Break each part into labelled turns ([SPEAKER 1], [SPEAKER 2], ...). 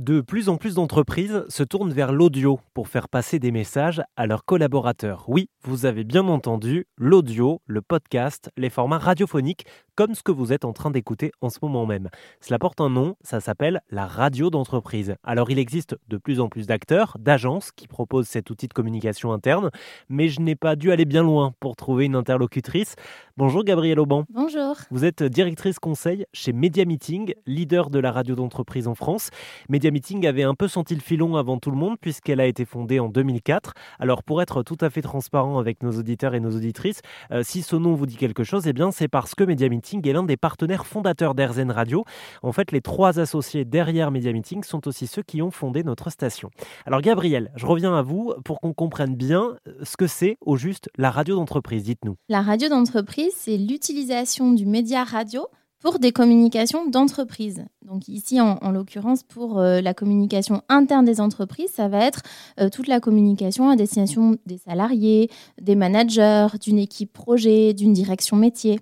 [SPEAKER 1] De plus en plus d'entreprises se tournent vers l'audio pour faire passer des messages à leurs collaborateurs. Oui, vous avez bien entendu, l'audio, le podcast, les formats radiophoniques, comme ce que vous êtes en train d'écouter en ce moment même. Cela porte un nom, ça s'appelle la radio d'entreprise. Alors il existe de plus en plus d'acteurs, d'agences qui proposent cet outil de communication interne, mais je n'ai pas dû aller bien loin pour trouver une interlocutrice. Bonjour Gabrielle Auban.
[SPEAKER 2] Bonjour.
[SPEAKER 1] Vous êtes directrice conseil chez Media Meeting, leader de la radio d'entreprise en France. Media Meeting avait un peu senti le filon avant tout le monde puisqu'elle a été fondée en 2004. Alors pour être tout à fait transparent avec nos auditeurs et nos auditrices, euh, si ce nom vous dit quelque chose, eh bien c'est parce que Media Meeting est l'un des partenaires fondateurs d'Airzen Radio. En fait, les trois associés derrière Media Meeting sont aussi ceux qui ont fondé notre station. Alors Gabriel, je reviens à vous pour qu'on comprenne bien ce que c'est au juste la radio d'entreprise. Dites-nous.
[SPEAKER 2] La radio d'entreprise, c'est l'utilisation du média radio pour des communications d'entreprise. Donc ici, en, l'occurrence, pour euh, la communication interne des entreprises, ça va être euh, toute la communication à destination des salariés, des managers, d'une équipe projet, d'une direction métier.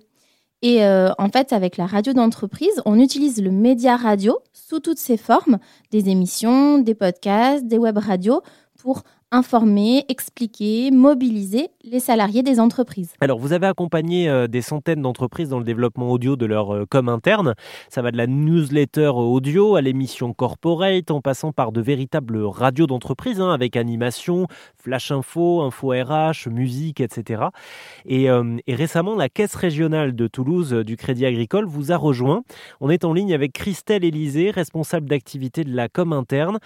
[SPEAKER 2] Et euh, en fait, avec la radio d'entreprise, on utilise le média radio sous toutes ses formes, des émissions, des podcasts, des web radios, pour informer, expliquer, mobiliser les salariés des entreprises.
[SPEAKER 1] Alors, vous avez accompagné euh, des centaines d'entreprises dans le développement audio de leur euh, com interne. Ça va de la newsletter audio à l'émission corporate, en passant par de véritables radios d'entreprise, hein, avec animation, flash info, info RH, musique, etc. Euh, et, récemment, la Caisse régionale de Toulouse du Crédit Agricole vous a rejoint. On est en ligne avec Christelle Élysée, responsable d'activité de la com interne.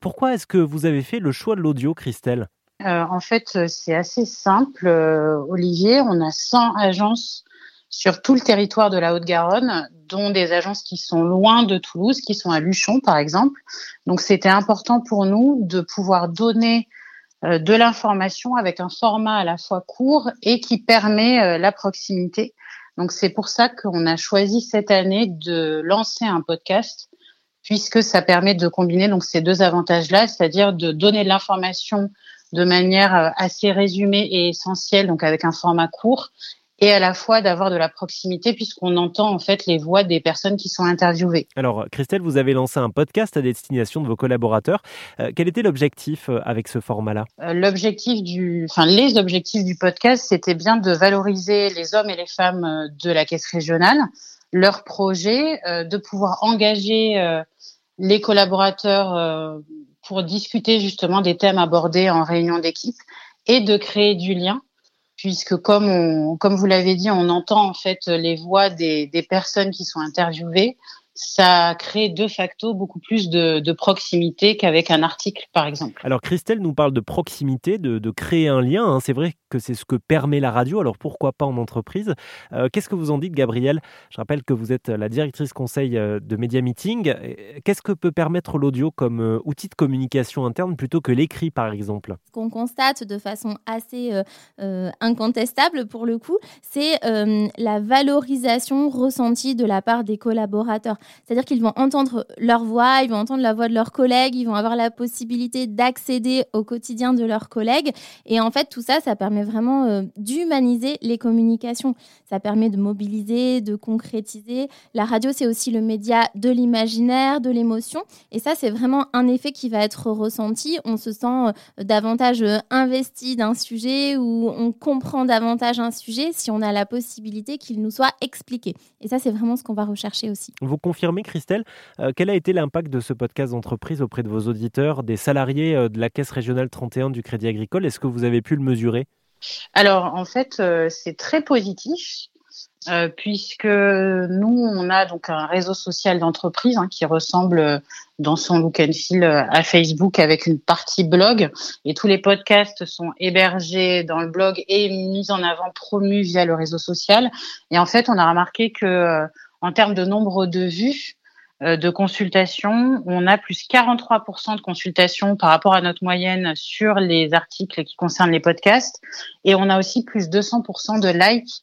[SPEAKER 1] pourquoi est-ce que vous avez fait le choix de l'audio Christelle
[SPEAKER 3] euh, En fait, c'est assez simple, euh, Olivier. On a 100 agences sur tout le territoire de la Haute-Garonne, dont des agences qui sont loin de Toulouse, qui sont à Luchon, par exemple. Donc, c'était important pour nous de pouvoir donner euh, de l'information avec un format à la fois court et qui permet la proximité. Donc, c'est pour ça qu'on a choisi cette année de lancer un podcast puisque ça permet de combiner donc ces deux avantages-là, c'est-à-dire de donner de l'information de manière euh, assez résumée et essentielle, donc avec un format court, et à la fois d'avoir de la proximité puisqu'on entend en fait les voix des personnes qui sont interviewées.
[SPEAKER 1] Alors Christelle, vous avez lancé un podcast à destination de vos collaborateurs. Euh, quel était l'objectif euh, avec ce format-là?
[SPEAKER 3] L'objectif du, enfin les objectifs du podcast, c'était bien de valoriser les hommes et les femmes de la caisse régionale, leurs projets, de pouvoir engager les collaborateurs euh, pour discuter justement des thèmes abordés en réunion d'équipe et de créer du lien puisque comme comme vous l'avez dit, on entend en fait les voix des, des personnes qui sont interviewées ça crée de facto beaucoup plus de, proximité qu'avec un article, par exemple.
[SPEAKER 1] Alors Christelle nous parle de proximité, de, créer un lien. Hein. C'est vrai c'est ce que permet la radio, alors pourquoi pas en entreprise euh, Qu'est-ce que vous en dites, Gabrielle Je rappelle que vous êtes la directrice conseil euh, de Media Meeting. Qu'est-ce que peut permettre l'audio comme euh, outil de communication interne plutôt que l'écrit, par exemple?
[SPEAKER 2] Ce qu'on constate de façon assez incontestable, pour le coup, c'est la valorisation ressentie de la part des collaborateurs. C'est-à-dire qu'ils vont entendre leur voix, ils vont entendre la voix de leurs collègues, ils vont avoir la possibilité d'accéder au quotidien de leurs collègues. Et en fait, tout ça, ça permet vraiment euh, d'humaniser les communications. Ça permet de mobiliser, de concrétiser. La radio, c'est aussi le média de l'imaginaire, de l'émotion. Et ça, c'est vraiment un effet qui va être ressenti. On se sent euh, davantage euh, investi d'un sujet ou on comprend davantage un sujet si on a la possibilité qu'il nous soit expliqué. Et ça, c'est vraiment ce qu'on va rechercher aussi.
[SPEAKER 1] Vous confirmer, Christelle, quel a été l'impact de ce podcast d'entreprise auprès de vos auditeurs, des salariés de la Caisse régionale 31 du Crédit Agricole? Est-ce que vous avez pu le mesurer?
[SPEAKER 3] Alors, en fait, euh, c'est très positif. puisque nous, on a donc un réseau social d'entreprise hein, qui ressemble dans son look and feel à Facebook avec une partie blog et tous les podcasts sont hébergés dans le blog et mis en avant, promus via le réseau social. Et en fait, on a remarqué que en termes de nombre de vues, euh, de consultations, on a plus 43% de consultations par rapport à notre moyenne sur les articles qui concernent les podcasts. Et on a aussi plus 200% de likes,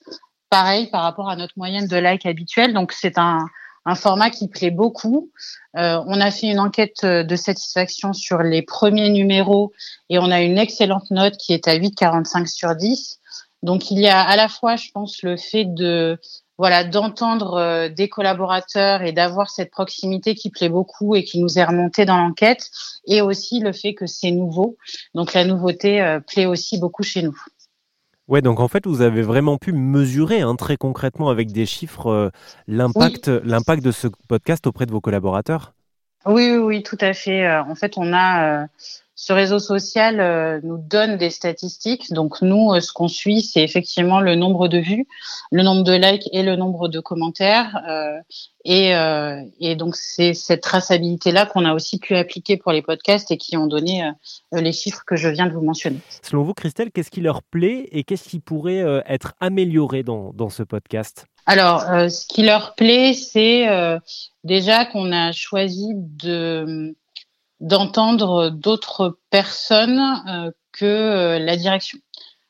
[SPEAKER 3] pareil par rapport à notre moyenne de likes habituelle. Donc c'est un, format qui plaît beaucoup. Euh, on a fait une enquête de satisfaction sur les premiers numéros et on a une excellente note qui est à 8,45 sur 10. Donc il y a à la fois, je pense, le fait de voilà, d'entendre euh, des collaborateurs et d'avoir cette proximité qui plaît beaucoup et qui nous est remontée dans l'enquête, et aussi le fait que c'est nouveau. Donc la nouveauté euh, plaît aussi beaucoup chez nous.
[SPEAKER 1] Ouais, donc en fait, vous avez vraiment pu mesurer hein, très concrètement avec des chiffres euh, l'impact, l'impact de ce podcast auprès de vos collaborateurs?
[SPEAKER 3] Oui, oui, oui, tout à fait. En fait, on a ce réseau social euh, nous donne des statistiques. Donc nous, euh, ce qu'on suit, c'est effectivement le nombre de vues, le nombre de likes et le nombre de commentaires. Euh, et, donc c'est cette traçabilité-là qu'on a aussi pu appliquer pour les podcasts et qui ont donné les chiffres que je viens de vous mentionner.
[SPEAKER 1] Selon vous, Christelle, qu'est-ce qui leur plaît et qu'est-ce qui pourrait être amélioré dans, dans ce podcast?
[SPEAKER 3] Alors, ce qui leur plaît, c'est déjà qu'on a choisi de d'entendre d'autres personnes euh, que euh, la direction.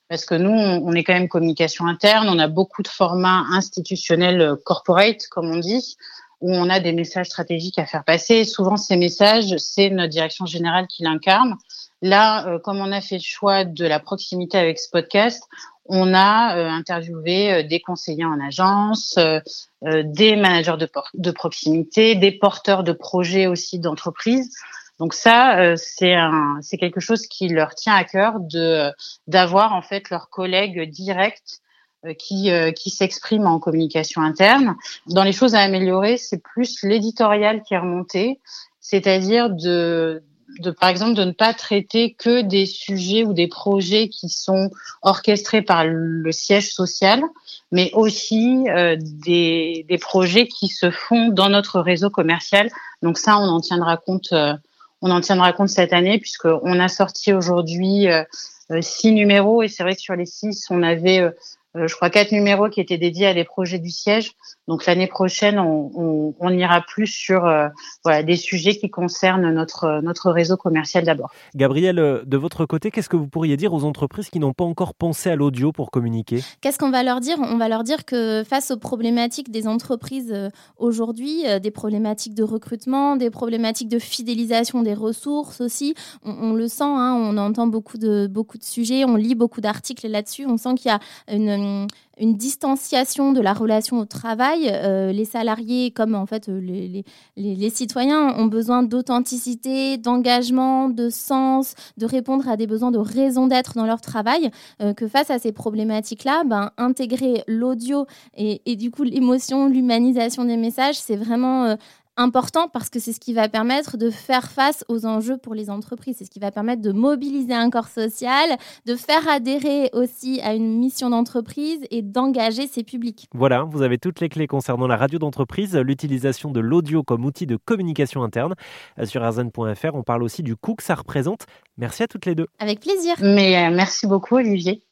[SPEAKER 3] Parce que nous, on est quand même communication interne, on a beaucoup de formats institutionnels euh, corporate, comme on dit, où on a des messages stratégiques à faire passer. souvent, ces messages, c'est notre direction générale qui l'incarne. Là, comme on a fait le choix de la proximité avec ce podcast, on a interviewé des conseillers en agence, des managers de, de proximité, des porteurs de projets aussi d'entreprise. Donc ça, euh, c'est c'est quelque chose qui leur tient à cœur de d'avoir en fait leurs collègues directs euh, qui euh, qui s'expriment en communication interne. Dans les choses à améliorer, c'est plus l'éditorial qui est remonté, c'est-à-dire de de par exemple de ne pas traiter que des sujets ou des projets qui sont orchestrés par le siège social, mais aussi des, des projets qui se font dans notre réseau commercial. Donc ça, on en tiendra compte on en tiendra compte cette année puisqu'on a sorti aujourd'hui euh, euh, six numéros. Et c'est vrai que sur les six, on avait euh, je crois, quatre numéros qui étaient dédiés à des projets du siège. Donc l'année prochaine, on, ira plus sur euh, voilà, des sujets qui concernent notre, notre réseau commercial d'abord.
[SPEAKER 1] Gabriel, euh, de votre côté, qu'est-ce que vous pourriez dire aux entreprises qui n'ont pas encore pensé à l'audio pour communiquer?
[SPEAKER 2] Qu'est-ce qu'on va leur dire? On va leur dire que face aux problématiques des entreprises aujourd'hui, des problématiques de recrutement, des problématiques de fidélisation des ressources aussi, on, le sent, hein, on entend beaucoup de, beaucoup de sujets, on lit beaucoup d'articles là-dessus, on sent qu'il y a une une, distanciation de la relation au travail. Euh, les salariés, comme en fait les, les, citoyens, ont besoin d'authenticité, d'engagement, de sens, de répondre à des besoins de raison d'être dans leur travail. Euh, que face à ces problématiques-là, ben, intégrer l'audio et, et, du coup l'émotion, l'humanisation des messages, c'est vraiment euh, important parce que c'est ce qui va permettre de faire face aux enjeux pour les entreprises. C'est ce qui va permettre de mobiliser un corps social, de faire adhérer aussi à une mission d'entreprise et d'engager ses publics.
[SPEAKER 1] Voilà, vous avez toutes les clés concernant la radio d'entreprise, l'utilisation de l'audio comme outil de communication interne. Euh, sur arzen.fr, on parle aussi du coût que ça représente. Merci à toutes les deux.
[SPEAKER 2] Avec plaisir.
[SPEAKER 3] Mais euh, merci beaucoup, Olivier.